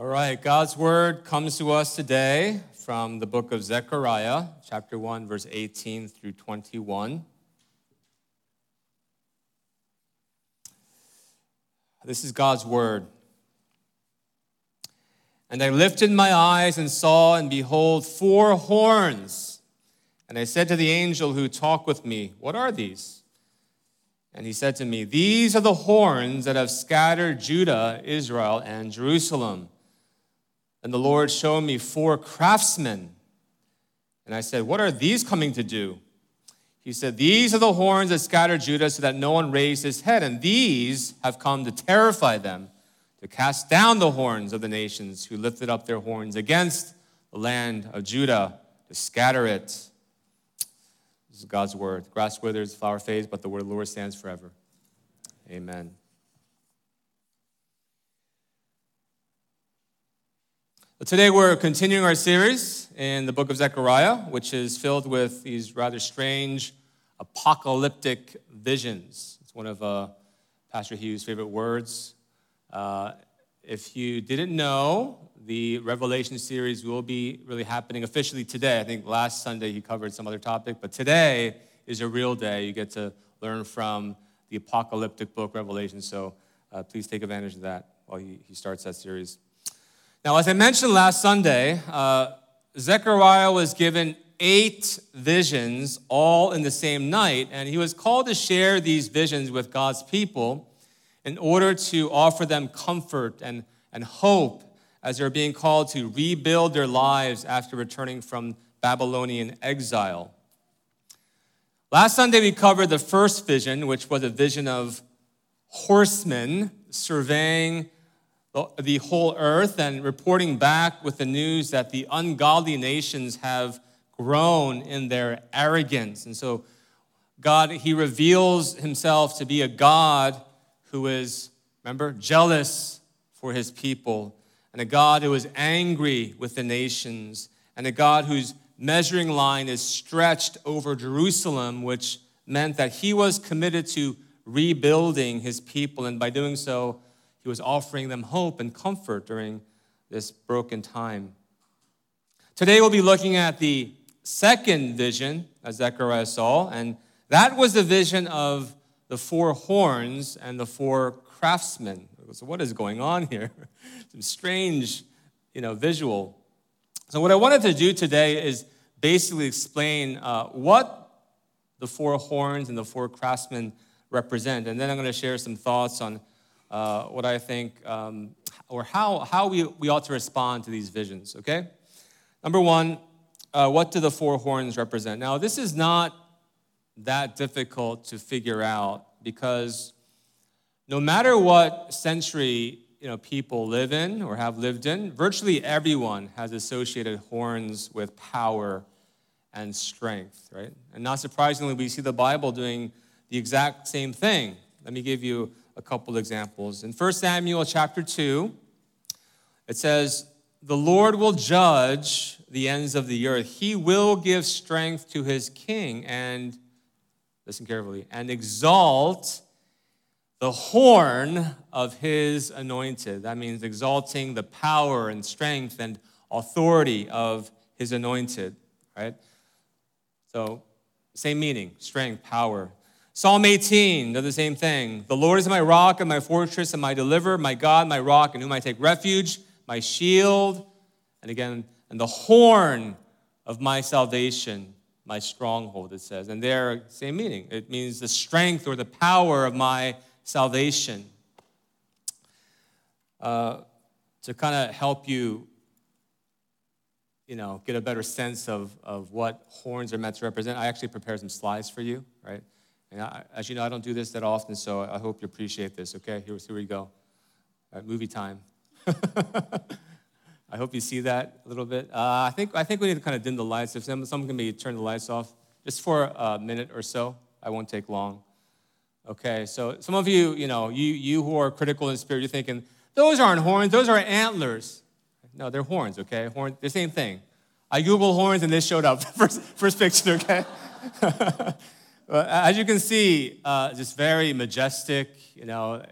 All right, God's word comes to us today from the book of Zechariah, chapter 1, verse 18 through 21. This is God's word. And I lifted my eyes and saw, and behold, four horns. And I said to the angel who talked with me, What are these? And he said to me, These are the horns that have scattered Judah, Israel, and Jerusalem. And the Lord showed me four craftsmen. And I said, What are these coming to do? He said, These are the horns that scattered Judah so that no one raised his head. And these have come to terrify them, to cast down the horns of the nations who lifted up their horns against the land of Judah, to scatter it. This is God's word. Grass withers, flower fades, but the word of the Lord stands forever. Amen. Today we're continuing our series in the book of Zechariah, which is filled with these rather strange apocalyptic visions. It's one of uh, Pastor Hughes' favorite words. Uh, if you didn't know, the Revelation series will be really happening officially today. I think last Sunday he covered some other topic, but today is a real day. You get to learn from the apocalyptic book, Revelation. So uh, please take advantage of that while he, he starts that series. Now, as I mentioned last Sunday, uh, Zechariah was given eight visions all in the same night, and he was called to share these visions with God's people in order to offer them comfort and, and hope as they're being called to rebuild their lives after returning from Babylonian exile. Last Sunday, we covered the first vision, which was a vision of horsemen surveying the whole earth and reporting back with the news that the ungodly nations have grown in their arrogance. And so, God, He reveals Himself to be a God who is, remember, jealous for His people, and a God who is angry with the nations, and a God whose measuring line is stretched over Jerusalem, which meant that He was committed to rebuilding His people, and by doing so, he was offering them hope and comfort during this broken time. Today we'll be looking at the second vision as Zechariah saw, and that was the vision of the four horns and the four craftsmen. So what is going on here? Some strange, you know, visual. So what I wanted to do today is basically explain uh, what the four horns and the four craftsmen represent, and then I'm going to share some thoughts on uh, what I think, um, or how, how we, we ought to respond to these visions, okay? Number one, uh, what do the four horns represent? Now, this is not that difficult to figure out because no matter what century you know, people live in or have lived in, virtually everyone has associated horns with power and strength, right? And not surprisingly, we see the Bible doing the exact same thing. Let me give you a couple examples. In 1 Samuel chapter 2, it says, The Lord will judge the ends of the earth. He will give strength to his king and, listen carefully, and exalt the horn of his anointed. That means exalting the power and strength and authority of his anointed, right? So, same meaning strength, power. Psalm 18 does the same thing. The Lord is my rock and my fortress and my deliverer, my God, my rock, in whom I take refuge, my shield, and again, and the horn of my salvation, my stronghold, it says. And there, same meaning. It means the strength or the power of my salvation. Uh, to kind of help you, you know, get a better sense of, of what horns are meant to represent, I actually prepared some slides for you, right? And I, as you know, I don't do this that often, so I hope you appreciate this, okay? Here, here we go. Movie time. I hope you see that a little bit. Uh, I, think, I think we need to kind of dim the lights. If someone, someone can maybe turn the lights off just for a minute or so, I won't take long. Okay, so some of you, you know, you, you who are critical in spirit, you're thinking, those aren't horns, those are antlers. No, they're horns, okay? Horn, the same thing. I Googled horns and this showed up, first, first picture, okay? as you can see, uh, just very majestic. You know,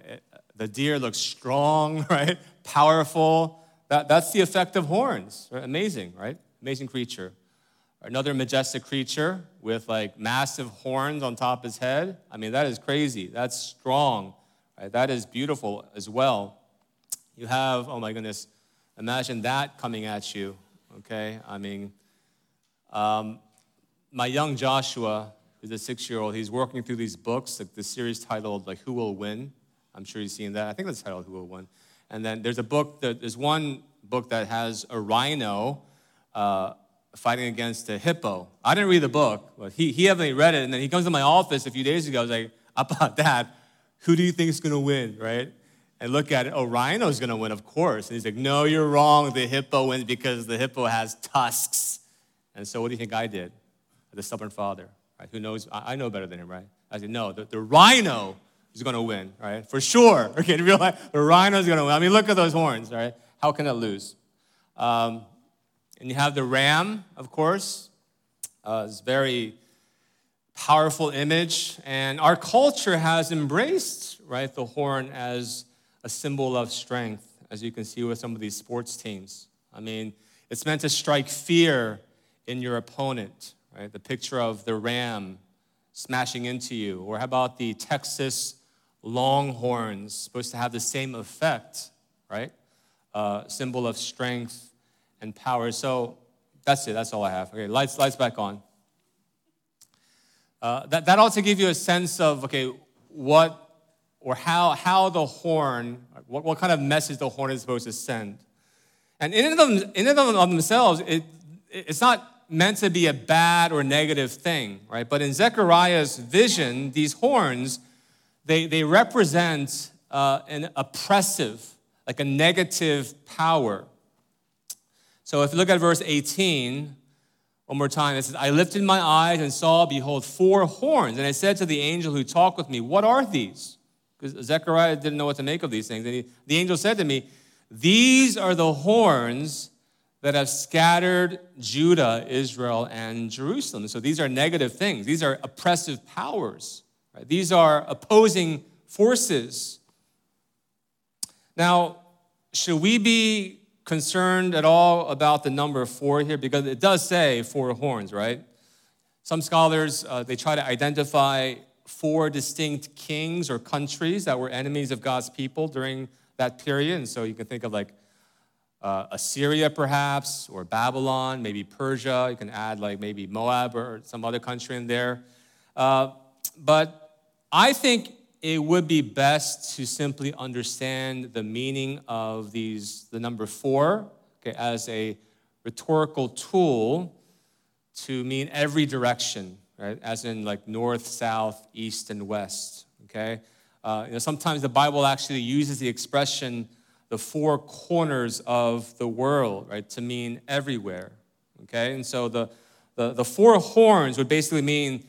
the deer looks strong, right? Powerful, That, that's the effect of horns. Amazing, right? Amazing creature. Another majestic creature with like massive horns on top of his head. I mean, that is crazy. That's strong. Right? That is beautiful as well. You have, oh my goodness, imagine that coming at you, okay? I mean, um, my young Joshua, who's a six year old, he's working through these books, like the series titled, like, Who Will Win? I'm sure you've seen that. I think that's titled Who Will Win. And then there's a book, that, there's one book that has a rhino uh, fighting against a hippo. I didn't read the book, but he, he haven't read it. And then he comes to my office a few days ago. I was like, about that, who do you think is going to win, right? And look at it. Oh, rhino's going to win, of course. And he's like, no, you're wrong. The hippo wins because the hippo has tusks. And so what do you think I did? The stubborn father, right? Who knows? I, I know better than him, right? I said, no, the, the rhino is going to win, right? For sure. Okay, to realize the rhino is going to win. I mean, look at those horns, right? How can it lose? Um, and you have the ram, of course. Uh, it's very powerful image. And our culture has embraced, right, the horn as a symbol of strength, as you can see with some of these sports teams. I mean, it's meant to strike fear in your opponent, right? The picture of the ram smashing into you. Or how about the Texas Longhorns, supposed to have the same effect, right? Uh, symbol of strength and power. So that's it. That's all I have. Okay, lights, lights back on. Uh, that, that ought to give you a sense of, okay, what or how, how the horn, what, what kind of message the horn is supposed to send. And in and of, in and of themselves, it, it's not meant to be a bad or negative thing, right? But in Zechariah's vision, these horns, they, they represent uh, an oppressive, like a negative power. So if you look at verse 18, one more time, it says, I lifted my eyes and saw, behold, four horns. And I said to the angel who talked with me, What are these? Because Zechariah didn't know what to make of these things. And he, the angel said to me, These are the horns that have scattered Judah, Israel, and Jerusalem. So these are negative things. These are oppressive powers. Right? These are opposing forces. Now, should we be concerned at all about the number four here? Because it does say four horns, right? Some scholars, uh, they try to identify four distinct kings or countries that were enemies of God's people during that period. And so you can think of like uh, Assyria, perhaps, or Babylon, maybe Persia. You can add like maybe Moab or some other country in there. Uh, but I think it would be best to simply understand the meaning of these, the number four, okay, as a rhetorical tool to mean every direction, right? As in like north, south, east, and west, okay? Uh, you know, sometimes the Bible actually uses the expression the four corners of the world, right, to mean everywhere, okay? And so the, the, the four horns would basically mean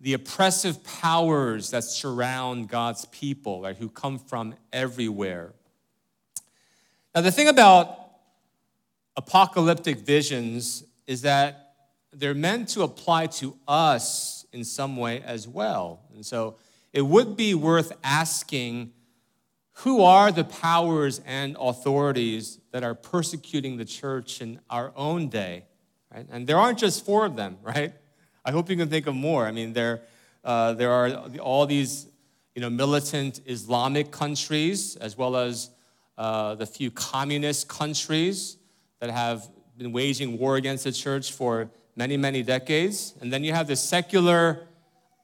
the oppressive powers that surround God's people, right, who come from everywhere. Now, the thing about apocalyptic visions is that they're meant to apply to us in some way as well. And so it would be worth asking who are the powers and authorities that are persecuting the church in our own day? Right? And there aren't just four of them, right? I hope you can think of more. I mean, there, uh, there are all these you know, militant Islamic countries, as well as uh, the few communist countries that have been waging war against the church for many, many decades. And then you have the secular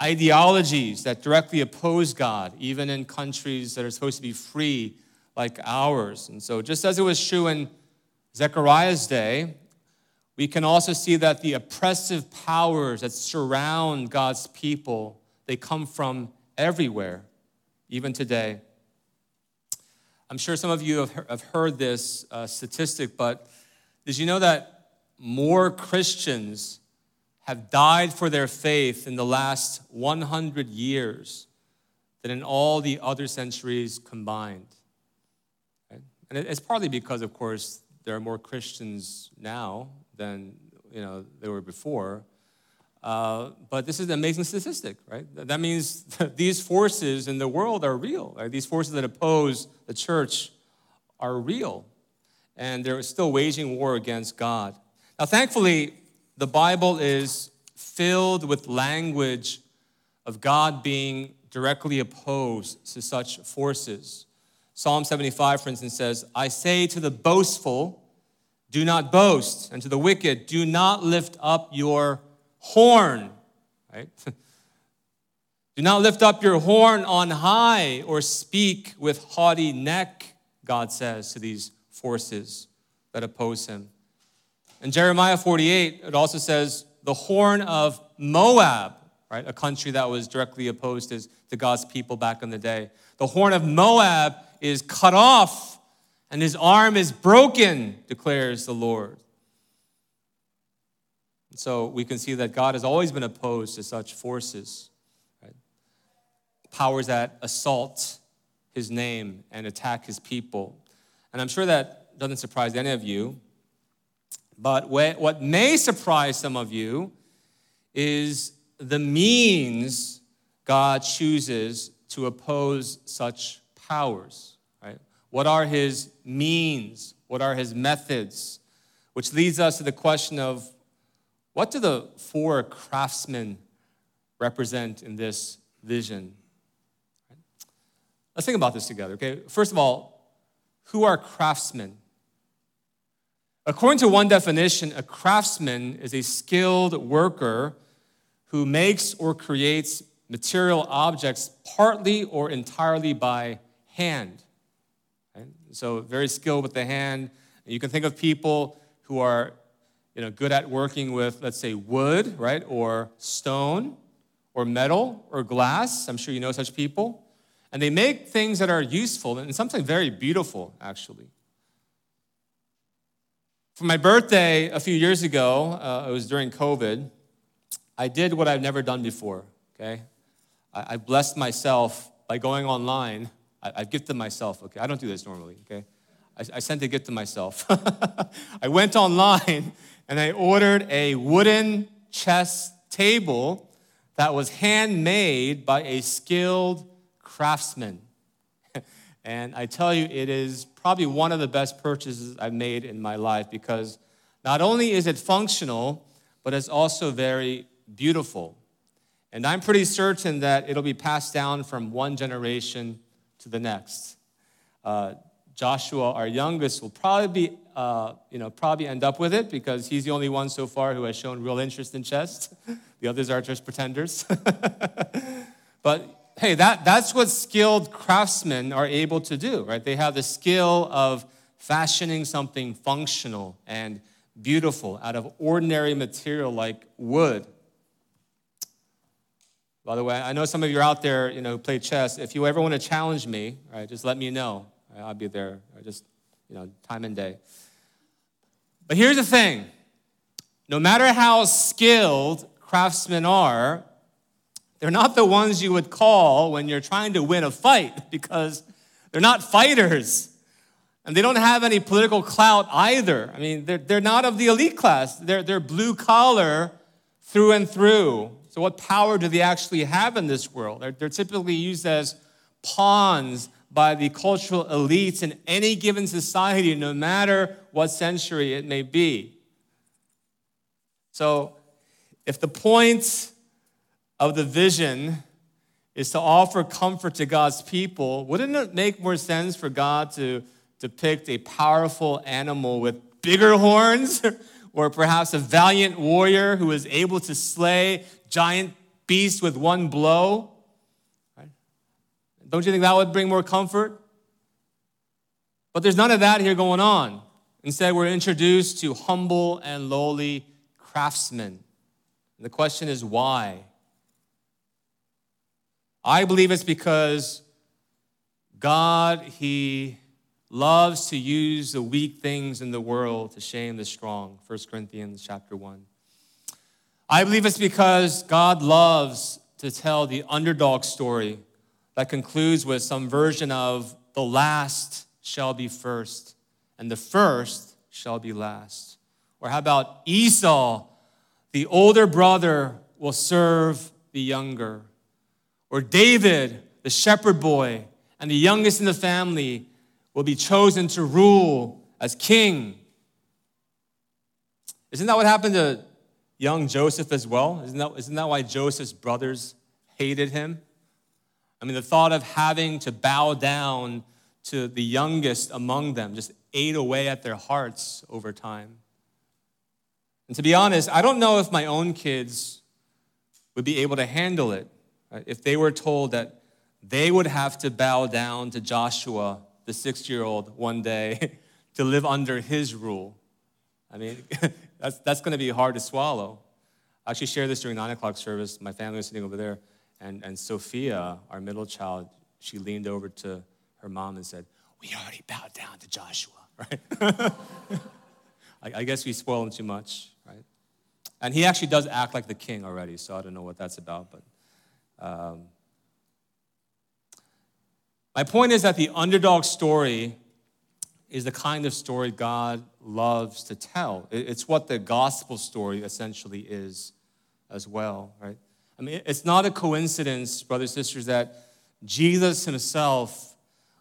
ideologies that directly oppose God, even in countries that are supposed to be free like ours. And so, just as it was true in Zechariah's day, we can also see that the oppressive powers that surround God's people, they come from everywhere, even today. I'm sure some of you have heard this uh, statistic, but did you know that more Christians have died for their faith in the last 100 years than in all the other centuries combined? And it's partly because, of course, there are more Christians now than you know they were before. Uh, but this is an amazing statistic, right? That means that these forces in the world are real. Right? These forces that oppose the church are real. and they're still waging war against God. Now, thankfully, the Bible is filled with language of God being directly opposed to such forces. Psalm 75, for instance, says, I say to the boastful, do not boast, and to the wicked, do not lift up your horn. Right? do not lift up your horn on high or speak with haughty neck, God says to these forces that oppose him. In Jeremiah 48, it also says, the horn of Moab, right? A country that was directly opposed to God's people back in the day. The horn of Moab is cut off and his arm is broken, declares the Lord. So we can see that God has always been opposed to such forces, right? powers that assault his name and attack his people. And I'm sure that doesn't surprise any of you. But what may surprise some of you is the means God chooses to oppose such powers, right? What are his means? What are his methods? Which leads us to the question of what do the four craftsmen represent in this vision? Let's think about this together, okay? First of all, who are craftsmen? According to one definition, a craftsman is a skilled worker who makes or creates material objects partly or entirely by hand. So, very skilled with the hand. You can think of people who are you know, good at working with, let's say, wood, right, or stone, or metal, or glass. I'm sure you know such people. And they make things that are useful and sometimes very beautiful, actually. For my birthday a few years ago, uh, it was during COVID, I did what I've never done before, okay? I, I blessed myself by going online. I, gifted myself, okay? I don't do this normally, okay? I, I sent a gift to myself. I went online and I ordered a wooden chess table that was handmade by a skilled craftsman. and I tell you, it is probably one of the best purchases I've made in my life because not only is it functional, but it's also very beautiful. And I'm pretty certain that it'll be passed down from one generation to the next. Uh, Joshua, our youngest, will probably be, uh, you know, probably end up with it because he's the only one so far who has shown real interest in chess. the others are just pretenders. but hey, that, that's what skilled craftsmen are able to do, right? They have the skill of fashioning something functional and beautiful out of ordinary material like wood. By the way, I know some of you are out there, you know, who play chess. If you ever want to challenge me, right, just let me know. I'll be there, just, you know, time and day. But here's the thing no matter how skilled craftsmen are, they're not the ones you would call when you're trying to win a fight because they're not fighters. And they don't have any political clout either. I mean, they're, they're not of the elite class, they're, they're blue collar through and through. So, what power do they actually have in this world? They're, they're typically used as pawns by the cultural elites in any given society, no matter what century it may be. So, if the point of the vision is to offer comfort to God's people, wouldn't it make more sense for God to depict a powerful animal with bigger horns? or perhaps a valiant warrior who is able to slay giant beasts with one blow? Right? Don't you think that would bring more comfort? But there's none of that here going on. Instead, we're introduced to humble and lowly craftsmen. And the question is why? I believe it's because God, He loves to use the weak things in the world to shame the strong. 1 Corinthians chapter 1. I believe it's because God loves to tell the underdog story that concludes with some version of the last shall be first and the first shall be last. Or how about Esau, the older brother will serve the younger. Or David, the shepherd boy, and the youngest in the family will be chosen to rule as king. Isn't that what happened to young Joseph as well? Isn't that, isn't that why Joseph's brothers hated him? I mean, the thought of having to bow down to the youngest among them just ate away at their hearts over time. And to be honest, I don't know if my own kids would be able to handle it? Uh, if they were told that they would have to bow down to Joshua, the six year old, one day to live under his rule. I mean, that's, that's going to be hard to swallow. I actually shared this during 9 o'clock service. My family was sitting over there, and, and Sophia, our middle child, she leaned over to her mom and said, We already bowed down to Joshua, right? I, I guess we spoil him too much, right? And he actually does act like the king already, so I don't know what that's about, but. Um, my point is that the underdog story is the kind of story God loves to tell. It's what the gospel story essentially is as well, right? I mean, it's not a coincidence, brothers and sisters, that Jesus himself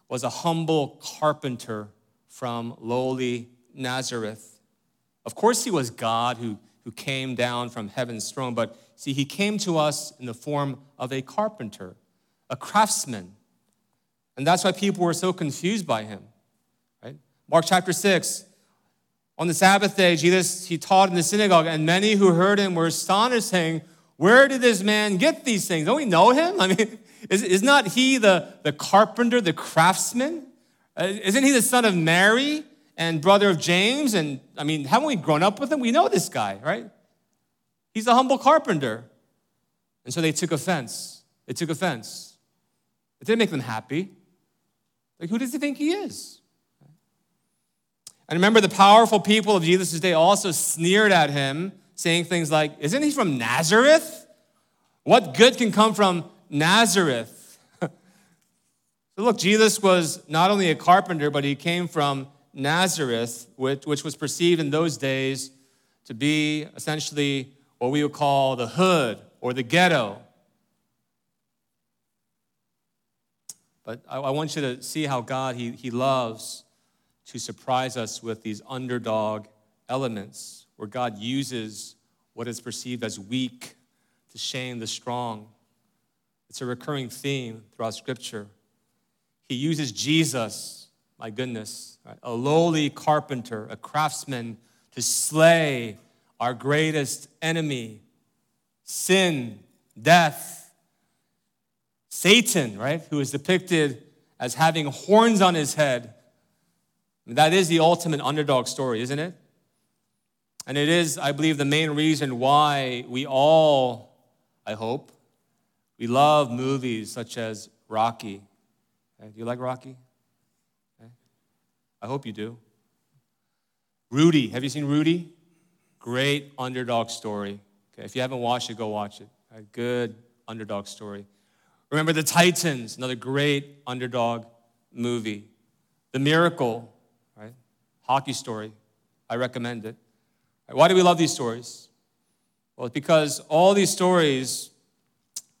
was a humble carpenter from lowly Nazareth. Of course, he was God who, who came down from heaven's throne, but see, he came to us in the form of a carpenter, a craftsman. And that's why people were so confused by him. Mark chapter 6. On the Sabbath day, Jesus, he taught in the synagogue, and many who heard him were astonished, saying, Where did this man get these things? Don't we know him? I mean, is, is not he the, the carpenter, the craftsman? Uh, isn't he the son of Mary and brother of James? And I mean, haven't we grown up with him? We know this guy, right? He's a humble carpenter. And so they took offense. They took offense. It didn't make them happy. Like, who does he think he is? And remember, the powerful people of Jesus' day also sneered at him, saying things like, Isn't he from Nazareth? What good can come from Nazareth? so, look, Jesus was not only a carpenter, but he came from Nazareth, which, which was perceived in those days to be essentially what we would call the hood or the ghetto. But I, I want you to see how God, he, he loves to surprise us with these underdog elements where God uses what is perceived as weak to shame the strong. It's a recurring theme throughout Scripture. He uses Jesus, my goodness, right? a lowly carpenter, a craftsman, to slay our greatest enemy sin, death. Satan, right, who is depicted as having horns on his head that is the ultimate underdog story, isn't it? And it is, I believe, the main reason why we all, I hope, we love movies such as Rocky. Okay? Do you like Rocky? Okay. I hope you do. Rudy, have you seen Rudy? Great underdog story. Okay, if you haven't watched it, go watch it. A Good underdog story. Remember the Titans, another great underdog movie. The Miracle, right? hockey story. I recommend it. Why do we love these stories? Well, it's because all these stories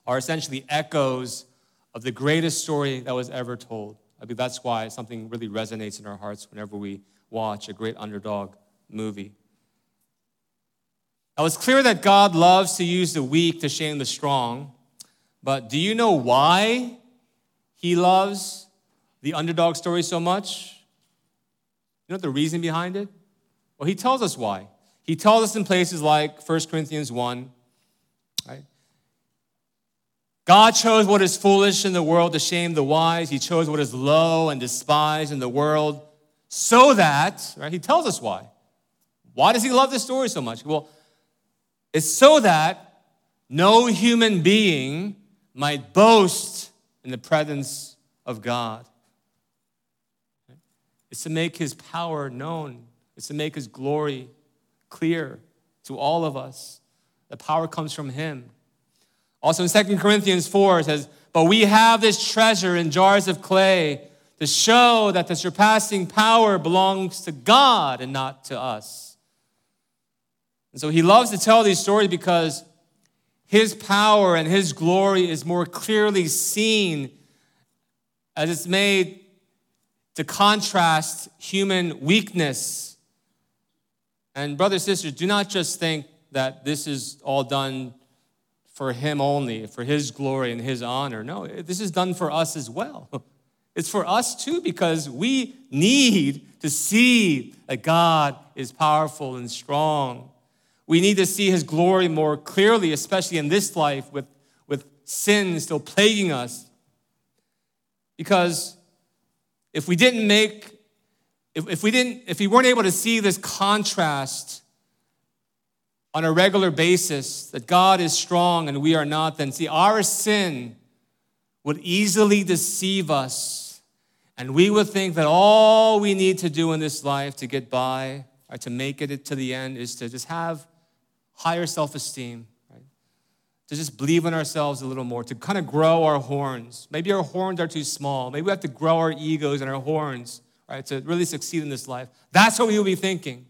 are essentially echoes of the greatest story that was ever told. I think that's why something really resonates in our hearts whenever we watch a great underdog movie. Now, it's clear that God loves to use the weak to shame the strong, but do you know why He loves the underdog story so much? You know the reason behind it? Well, he tells us why. He tells us in places like 1 Corinthians 1, right? God chose what is foolish in the world to shame the wise. He chose what is low and despised in the world so that, right? He tells us why. Why does he love this story so much? Well, it's so that no human being might boast in the presence of God. It's to make his power known, it's to make his glory clear to all of us. The power comes from him. Also in 2 Corinthians 4, it says, But we have this treasure in jars of clay to show that the surpassing power belongs to God and not to us. And so he loves to tell these stories because his power and his glory is more clearly seen as it's made to contrast human weakness. And, brothers and sisters, do not just think that this is all done for Him only, for His glory and His honor. No, this is done for us as well. It's for us too, because we need to see that God is powerful and strong. We need to see His glory more clearly, especially in this life with, with sin still plaguing us. Because if we didn't make, if, if we didn't, if we weren't able to see this contrast on a regular basis, that God is strong and we are not, then see, our sin would easily deceive us. And we would think that all we need to do in this life to get by or to make it to the end is to just have higher self esteem, to just believe in ourselves a little more, to kind of grow our horns. Maybe our horns are too small. Maybe we have to grow our egos and our horns, right, to really succeed in this life. That's what we will be thinking.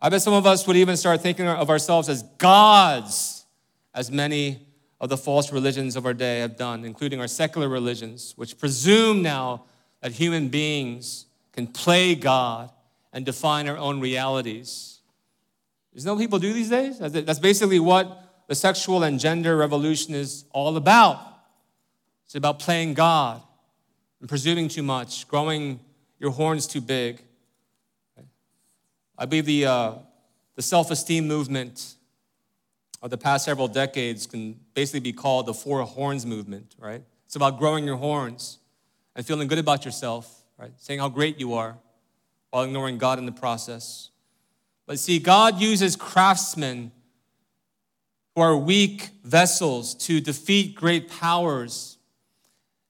I bet some of us would even start thinking of ourselves as gods, as many of the false religions of our day have done, including our secular religions, which presume now that human beings can play God and define our own realities. Isn't that what people do these days? That's basically what the sexual and gender revolution is all about. It's about playing God and presuming too much, growing your horns too big. I believe the, uh, the self esteem movement of the past several decades can basically be called the four horns movement, right? It's about growing your horns and feeling good about yourself, right? Saying how great you are while ignoring God in the process. But see, God uses craftsmen who are weak vessels to defeat great powers.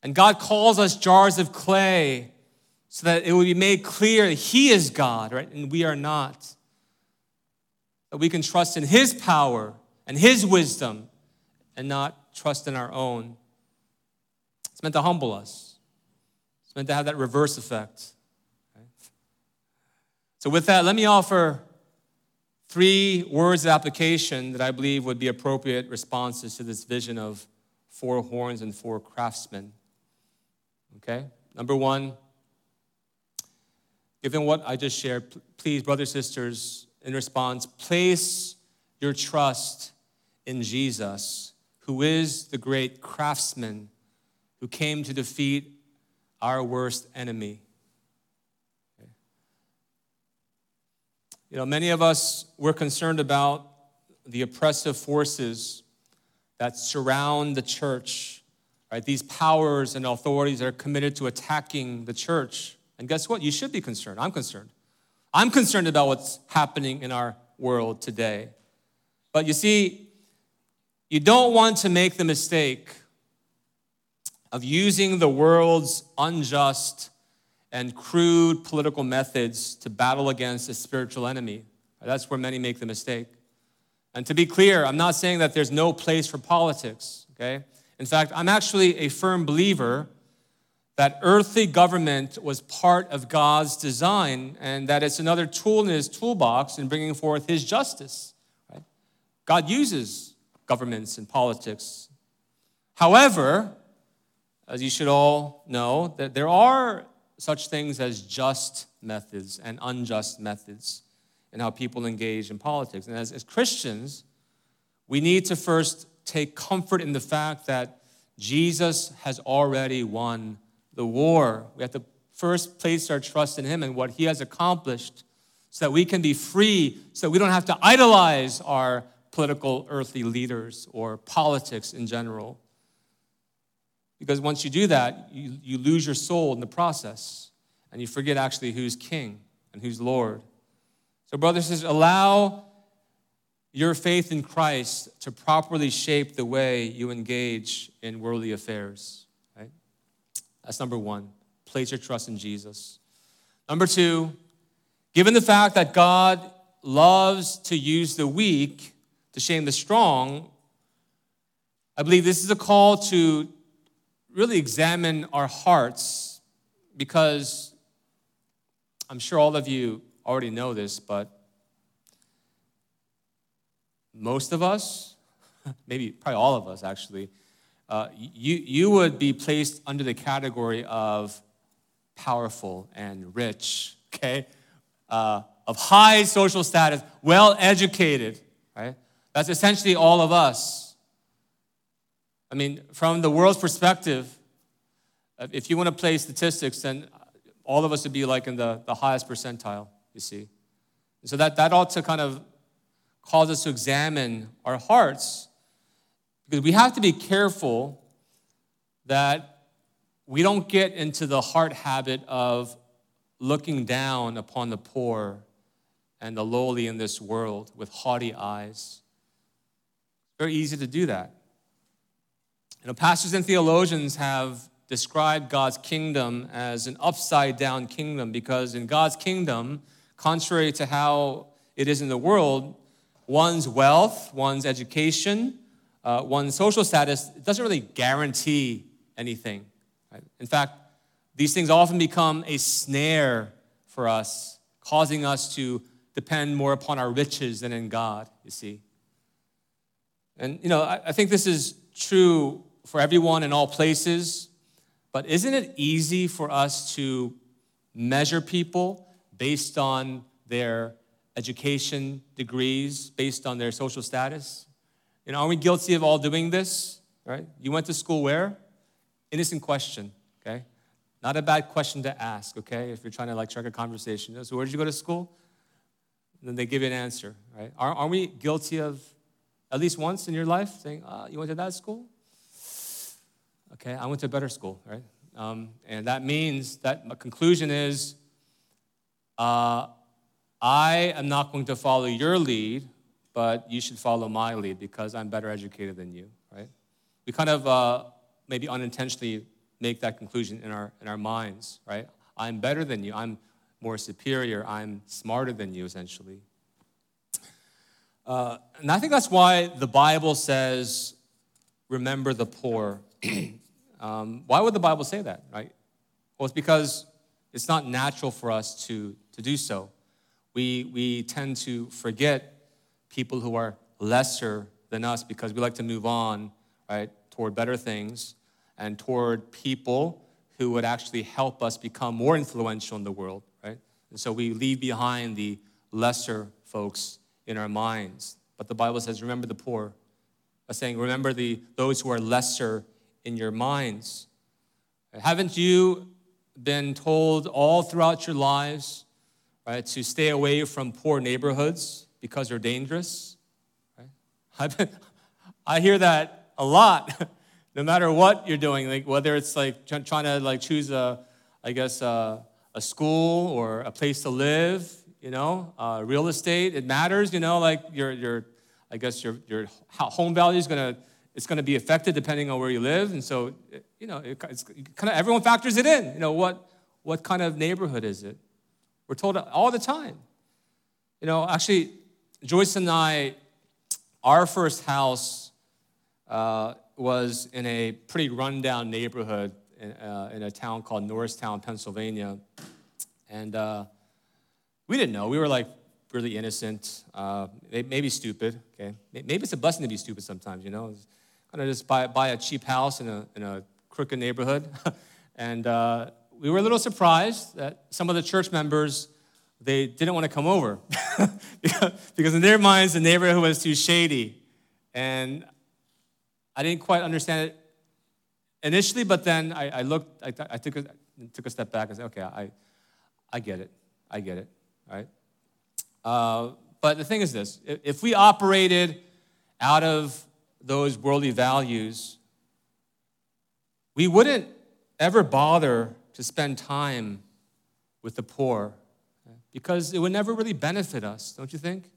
And God calls us jars of clay so that it will be made clear that He is God, right? And we are not. That we can trust in His power and His wisdom and not trust in our own. It's meant to humble us, it's meant to have that reverse effect. Right? So, with that, let me offer three words of application that I believe would be appropriate responses to this vision of four horns and four craftsmen. Okay? Number one, given what I just shared, please, brothers, sisters, in response, place your trust in Jesus, who is the great craftsman who came to defeat our worst enemy. You know, many of us, we're concerned about the oppressive forces that surround the church, right? These powers and authorities that are committed to attacking the church. And guess what? You should be concerned. I'm concerned. I'm concerned about what's happening in our world today. But you see, you don't want to make the mistake of using the world's unjust and crude political methods to battle against a spiritual enemy. That's where many make the mistake. And to be clear, I'm not saying that there's no place for politics, okay? In fact, I'm actually a firm believer that earthly government was part of God's design and that it's another tool in his toolbox in bringing forth his justice. Right? God uses governments and politics. However, as you should all know, that there are such things as just methods and unjust methods and how people engage in politics. And as, as Christians, we need to first take comfort in the fact that Jesus has already won the war. We have to first place our trust in Him and what He has accomplished so that we can be free, so we don't have to idolize our political earthly leaders or politics in general. Because once you do that, you, you lose your soul in the process and you forget actually who's king and who's Lord. So, brothers sisters, allow your faith in Christ to properly shape the way you engage in worldly affairs. Right? That's number one. Place your trust in Jesus. Number two, given the fact that God loves to use the weak to shame the strong, I believe this is a call to really examine our hearts because I'm sure all of you already know this, but most of us, maybe probably all of us actually, uh, you, you would be placed under the category of powerful and rich, okay? Uh, of high social status, well educated, right? That's essentially all of us. I mean, from the world's perspective, uh, if you want to play statistics, then all of us would be like in the, the highest percentile, you see. And so that, that ought to kind of cause us to examine our hearts because we have to be careful that we don't get into the heart habit of looking down upon the poor and the lowly in this world with haughty eyes. Very easy to do that. You know, pastors and theologians have described God's kingdom as an upside down kingdom because in God's kingdom, contrary to how it is in the world, one's wealth, one's education, uh, one's social status doesn't really guarantee anything. Right? In fact, these things often become a snare for us, causing us to depend more upon our riches than in God, you see. And, you know, I, I think this is true for everyone in all places, but isn't it easy for us to measure people based on their education degrees, based on their social status? Know, are we guilty of all doing this? Right? You went to school where? Innocent question, okay? Not a bad question to ask, okay? If you're trying to like strike a conversation. So where did you go to school? And then they give you an answer, right? Are, are we guilty of at least once in your life saying, uh, you went to that school? Okay, I went to a better school, right? Um, and that means that my conclusion is uh, I am not going to follow your lead but you should follow my lead because I'm better educated than you, right? We kind of uh, maybe unintentionally make that conclusion in our, in our minds, right? I'm better than you. I'm more superior. I'm smarter than you, essentially. Uh, and I think that's why the Bible says, remember the poor. um, why would the Bible say that, right? Well, it's because it's not natural for us to, to do so. We, we tend to forget people who are lesser than us because we like to move on, right, toward better things and toward people who would actually help us become more influential in the world, right? And so we leave behind the lesser folks in our minds. But the Bible says, remember the poor. It's saying, remember the, those who are lesser in your minds. Haven't you been told all throughout your lives, right, to stay away from poor neighborhoods? because they're dangerous. Right? Been, I hear that a lot, no matter what you're doing, like whether it's like trying to like choose a, I guess, a, a school or a place to live, you know, uh, real estate, it matters, you know, like your, your I guess your, your home value is gonna, it's gonna be affected depending on where you live. And so, you know, it, it's kind of, everyone factors it in, you know, what, what kind of neighborhood is it? We're told all the time. You know, actually, Joyce and I, our first house uh, was in a pretty rundown neighborhood in, uh, in, a town called Norristown, Pennsylvania. And uh, we didn't know. We were like really innocent, uh, maybe stupid. Okay, maybe it's a blessing to be stupid sometimes. You know, kind of just buy, buy a cheap house in a, in a crooked neighborhood, and uh, we were a little surprised that some of the church members they didn't want to come over. Because in their minds the neighborhood was too shady. And i didn't quite understand it initially but then i, I looked I, I, took, a, took a step back and said okay I, I get it. I get it. Right? Uh, but the thing is this if we operated out of those worldly values we wouldn't ever bother to spend time with the poor because it would never really benefit us, don't you think?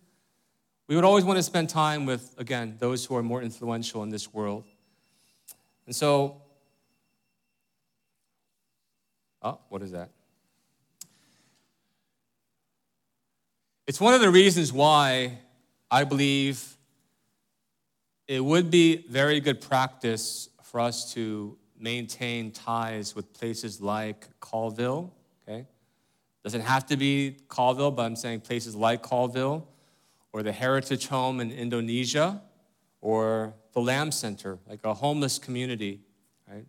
We would always want to spend time with, again, those who are more influential in this world. And so, oh, what is that? It's one of the reasons why I believe it would be very good practice for us to maintain ties with places like Colville, okay? Doesn't have to be Colville, but I'm saying places like Colville or the Heritage Home in Indonesia or the Lamb Center, like a homeless community, right?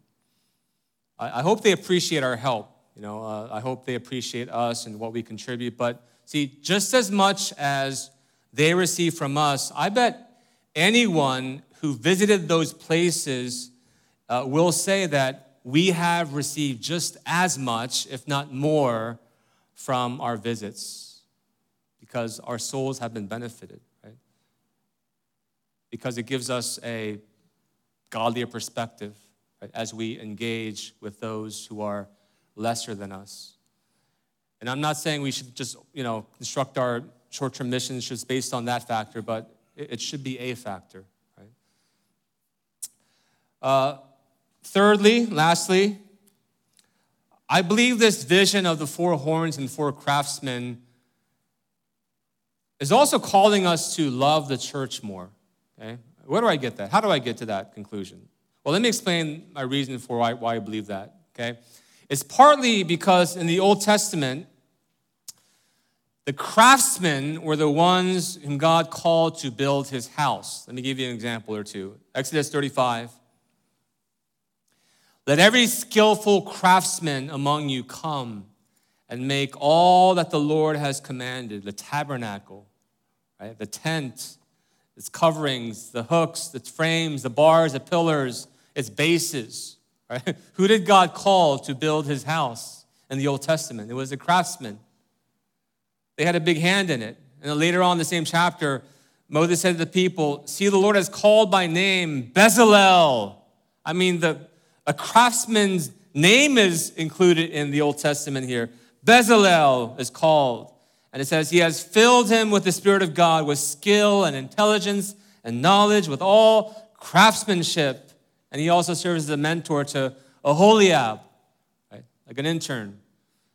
I, I hope they appreciate our help. You know, uh, I hope they appreciate us and what we contribute. But see, just as much as they receive from us, I bet anyone who visited those places uh, will say that we have received just as much, if not more, from our visits because our souls have been benefited, right? Because it gives us a godlier perspective right, as we engage with those who are lesser than us. And I'm not saying we should just, you know, construct our short-term missions just based on that factor, but it should be a factor, right? Uh, thirdly, lastly, I believe this vision of the four horns and four craftsmen is also calling us to love the church more. Okay? Where do I get that? How do I get to that conclusion? Well, let me explain my reason for why, why I believe that. Okay? It's partly because in the Old Testament, the craftsmen were the ones whom God called to build his house. Let me give you an example or two. Exodus 35. Let every skillful craftsman among you come and make all that the Lord has commanded the tabernacle, right? the tent, its coverings, the hooks, the frames, the bars, the pillars, its bases. Right? Who did God call to build his house in the Old Testament? It was the craftsmen. They had a big hand in it. And later on in the same chapter, Moses said to the people, See, the Lord has called by name Bezalel. I mean, the, a craftsman's name is included in the Old Testament here. Bezalel is called. And it says, He has filled him with the Spirit of God, with skill and intelligence and knowledge, with all craftsmanship. And he also serves as a mentor to Aholiab, right? like an intern.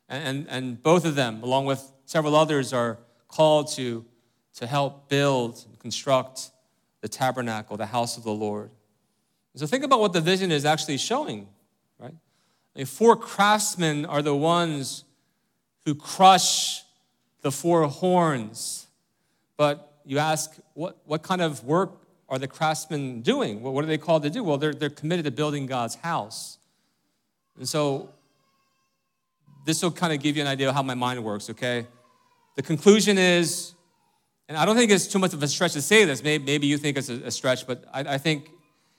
And, and, and both of them, along with several others, are called to, to help build and construct the tabernacle, the house of the Lord. So think about what the vision is actually showing, right? I mean, four craftsmen are the ones who crush the four horns. But you ask, what, what kind of work are the craftsmen doing? What are they called to do? Well, they're, they're committed to building God's house. And so this will kind of give you an idea of how my mind works, okay? The conclusion is, and I don't think it's too much of a stretch to say this, maybe, maybe you think it's a, a stretch, but I, I think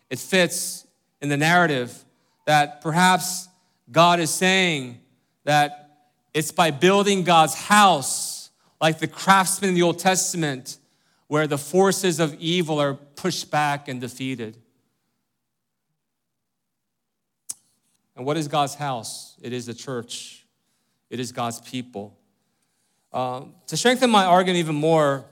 it fits in the narrative that perhaps God is saying that it's by building God's house, like the craftsmen in the Old Testament, where the forces of evil are pushed back and defeated. And what is God's house? It is the church, it is God's people. Uh, to strengthen my argument even more,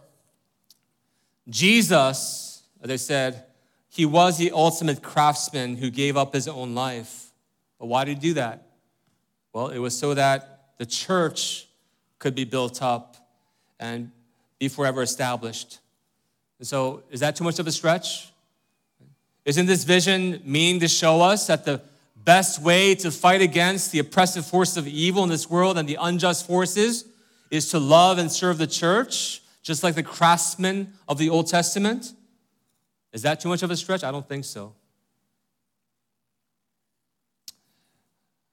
Jesus, as I said, he was the ultimate craftsman who gave up his own life. But why did he do that? Well, it was so that the church could be built up and be forever established. And so, is that too much of a stretch? Isn't this vision meaning to show us that the best way to fight against the oppressive forces of evil in this world and the unjust forces is to love and serve the church, just like the craftsmen of the Old Testament? Is that too much of a stretch? I don't think so.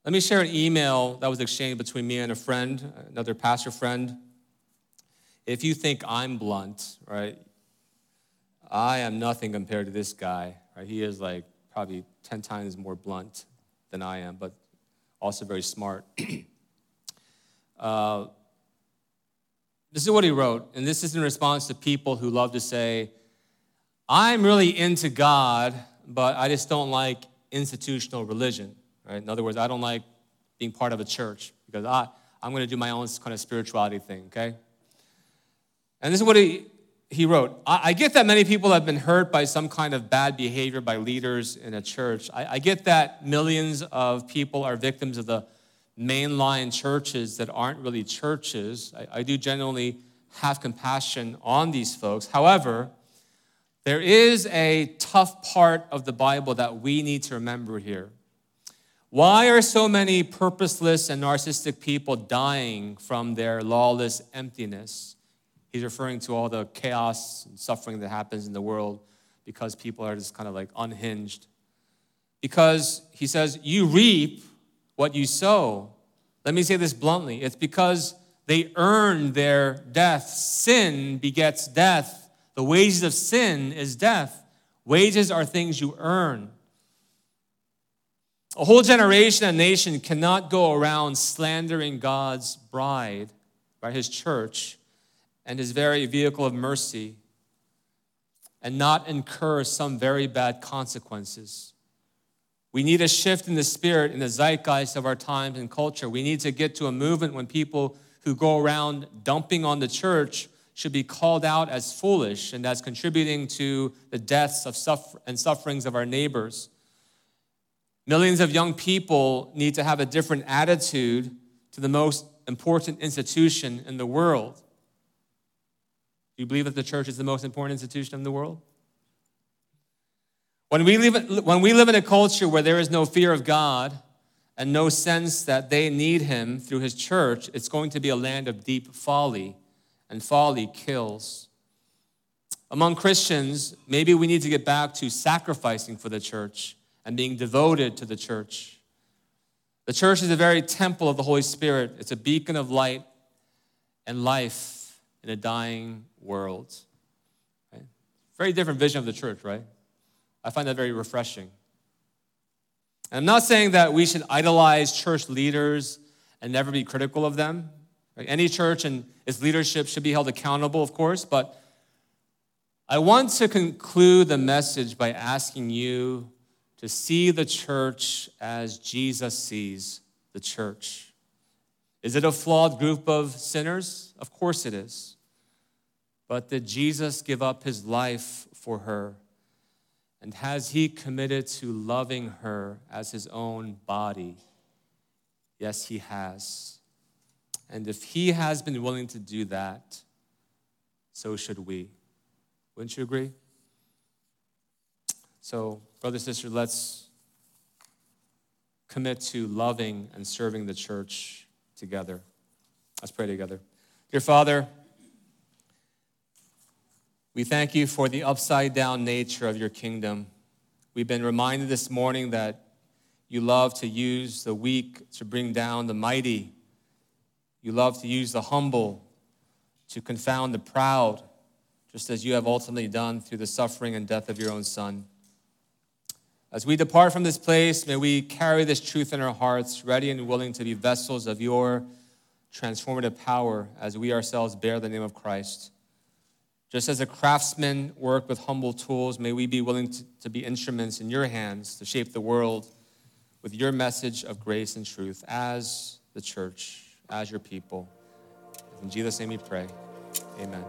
Let me share an email that was exchanged between me and a friend, another pastor friend. If you think I'm blunt, right, I am nothing compared to this guy, right? He is like probably 10 times more blunt than I am, but also very smart. uh, this is what he wrote, and this is in response to people who love to say, I'm really into God, but I just don't like institutional religion. Right? In other words, I don't like being part of a church because I, I'm going to do my own kind of spirituality thing, okay? And this is what he, he wrote I, I, get that many people have been hurt by some kind of bad behavior by leaders in a church. I, I get that millions of people are victims of the mainline churches that aren't really churches. I, I do genuinely have compassion on these folks. However, there is a tough part of the Bible that we need to remember here. Why are so many purposeless and narcissistic people dying from their lawless emptiness? He's referring to all the chaos and suffering that happens in the world because people are just kind of like unhinged. Because he says, You reap what you sow. Let me say this bluntly it's because they earned their death. Sin begets death. The wages of sin is death. Wages are things you earn. A whole generation and nation cannot go around slandering God's bride, right, his church, and his very vehicle of mercy, and not incur some very bad consequences. We need a shift in the spirit, in the zeitgeist of our times and culture. We need to get to a movement when people who go around dumping on the church should be called out as foolish and as contributing to the deaths of suffer- and sufferings of our neighbors. Millions of young people need to have a different attitude to the most important institution in the world. Do you believe that the church is the most important institution in the world? When we, live, when we live in a culture where there is no fear of God and no sense that they need Him through His church, it's going to be a land of deep folly, and folly kills. Among Christians, maybe we need to get back to sacrificing for the church and being devoted to the church. The church is a very temple of the Holy Spirit, it's a beacon of light and life in a dying world. Right? Very different vision of the church, right? I find that very refreshing. And I'm not saying that we should idolize church leaders and never be critical of them. Any church and its leadership should be held accountable, of course, but I want to conclude the message by asking you to see the church as Jesus sees the church. Is it a flawed group of sinners? Of course it is. But did Jesus give up his life for her? And has he committed to loving her as his own body? Yes, he has. And if he has been willing to do that, so should we. Wouldn't you agree? So, brother, sister, let's commit to loving and serving the church together. Let's pray together. Dear Father, we thank you for the upside down nature of your kingdom. We've been reminded this morning that you love to use the weak to bring down the mighty. You love to use the humble to confound the proud, just as you have ultimately done through the suffering and death of your own Son. As we depart from this place, may we carry this truth in our hearts, ready and willing to be vessels of your transformative power as we ourselves bear the name of Christ. Just as a craftsman worked with humble tools, may we be willing to, to be instruments in your hands to shape the world with your message of grace and truth as the church, as your people. In Jesus' name we pray. Amen.